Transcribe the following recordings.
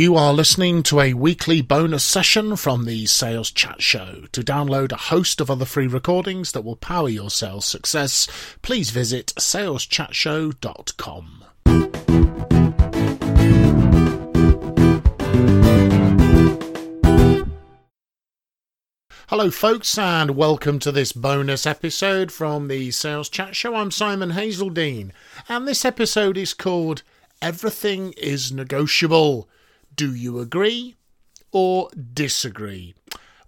You are listening to a weekly bonus session from the Sales Chat Show. To download a host of other free recordings that will power your sales success, please visit saleschatshow.com. Hello, folks, and welcome to this bonus episode from the Sales Chat Show. I'm Simon Hazeldine, and this episode is called Everything is Negotiable. Do you agree or disagree?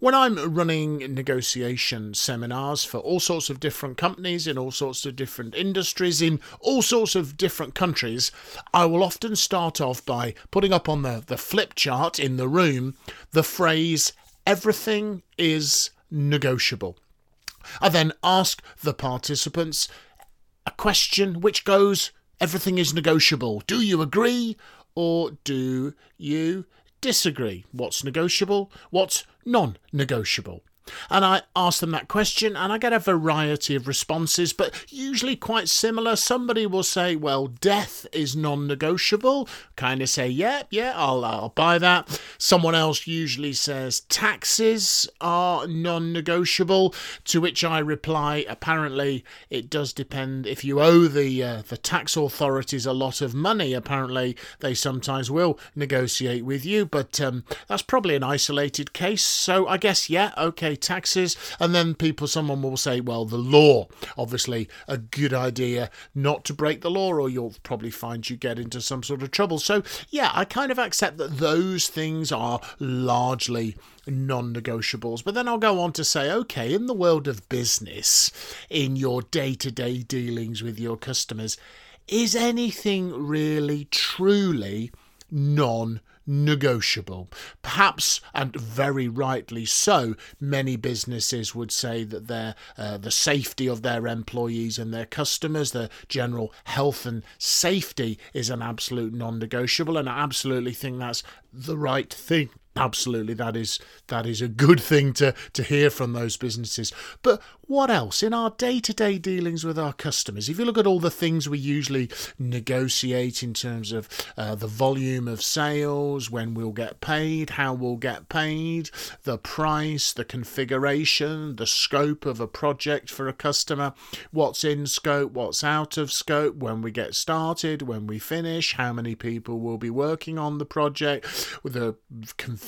When I'm running negotiation seminars for all sorts of different companies in all sorts of different industries in all sorts of different countries, I will often start off by putting up on the, the flip chart in the room the phrase, everything is negotiable. I then ask the participants a question which goes, everything is negotiable. Do you agree or do you disagree? What's negotiable? What's non negotiable? And I ask them that question, and I get a variety of responses, but usually quite similar. Somebody will say, Well, death is non negotiable. Kind of say, Yeah, yeah, I'll, I'll buy that. Someone else usually says, Taxes are non negotiable. To which I reply, Apparently, it does depend. If you owe the, uh, the tax authorities a lot of money, apparently they sometimes will negotiate with you, but um, that's probably an isolated case. So I guess, yeah, okay taxes. And then people, someone will say, well, the law. Obviously, a good idea not to break the law, or you'll probably find you get into some sort of trouble. So, yeah, I kind of accept that those things are largely non negotiables. But then I'll go on to say, okay, in the world of business, in your day to day dealings with your customers, is anything really truly non negotiable. Perhaps, and very rightly so, many businesses would say that their uh, the safety of their employees and their customers, the general health and safety, is an absolute non-negotiable, and I absolutely think that's the right thing absolutely that is that is a good thing to to hear from those businesses. But what else? In our day-to-day dealings with our customers if you look at all the things we usually negotiate in terms of uh, the volume of sales when we'll get paid how we'll get paid the price the configuration the scope of a project for a customer what's in scope what's out of scope when we get started when we finish how many people will be working on the project the configuration,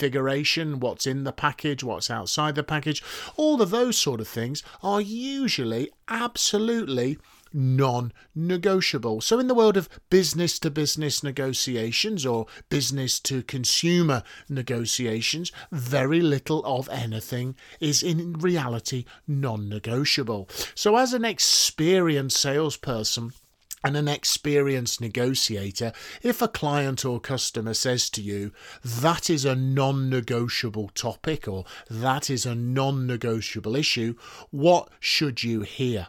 what's in the package, what's outside the package, all of those sort of things are usually absolutely non negotiable. So, in the world of business to business negotiations or business to consumer negotiations, very little of anything is in reality non negotiable. So, as an experienced salesperson, and an experienced negotiator, if a client or customer says to you, that is a non negotiable topic or that is a non negotiable issue, what should you hear?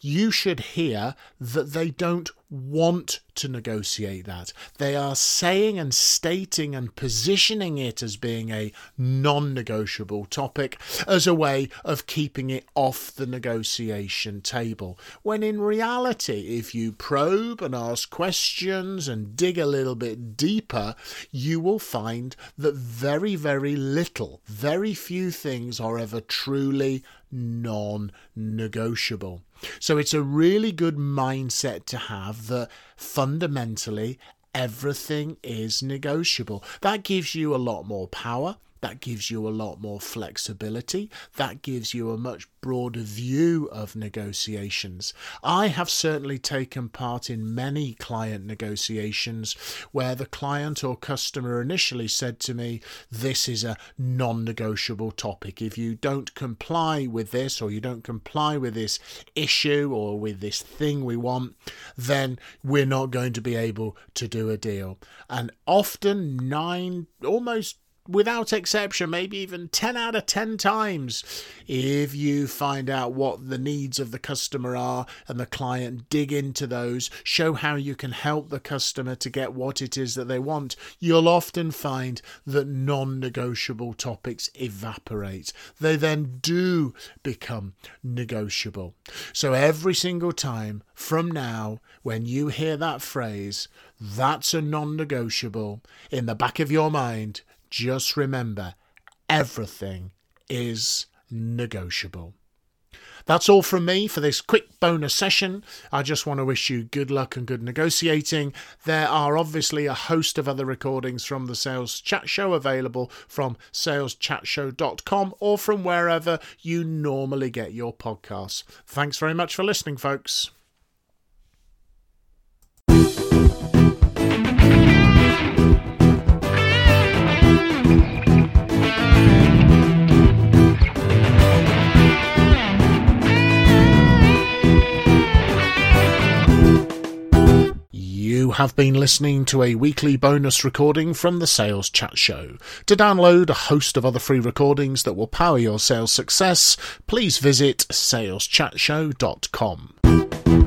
You should hear that they don't want to negotiate that. They are saying and stating and positioning it as being a non negotiable topic as a way of keeping it off the negotiation table. When in reality, if you probe and ask questions and dig a little bit deeper, you will find that very, very little, very few things are ever truly non negotiable. So it's a really good mindset to have that fundamentally everything is negotiable. That gives you a lot more power. That gives you a lot more flexibility. That gives you a much broader view of negotiations. I have certainly taken part in many client negotiations where the client or customer initially said to me, This is a non negotiable topic. If you don't comply with this or you don't comply with this issue or with this thing we want, then we're not going to be able to do a deal. And often, nine, almost without exception, maybe even 10 out of 10 times, if you find out what the needs of the customer are and the client, dig into those, show how you can help the customer to get what it is that they want, you'll often find that non negotiable topics evaporate. They then do become negotiable. So every single time from now, when you hear that phrase, that's a non negotiable, in the back of your mind, just remember everything is negotiable. That's all from me for this quick bonus session. I just want to wish you good luck and good negotiating. There are obviously a host of other recordings from the Sales Chat Show available from saleschatshow.com or from wherever you normally get your podcasts. Thanks very much for listening, folks. Have been listening to a weekly bonus recording from the Sales Chat Show. To download a host of other free recordings that will power your sales success, please visit saleschatshow.com.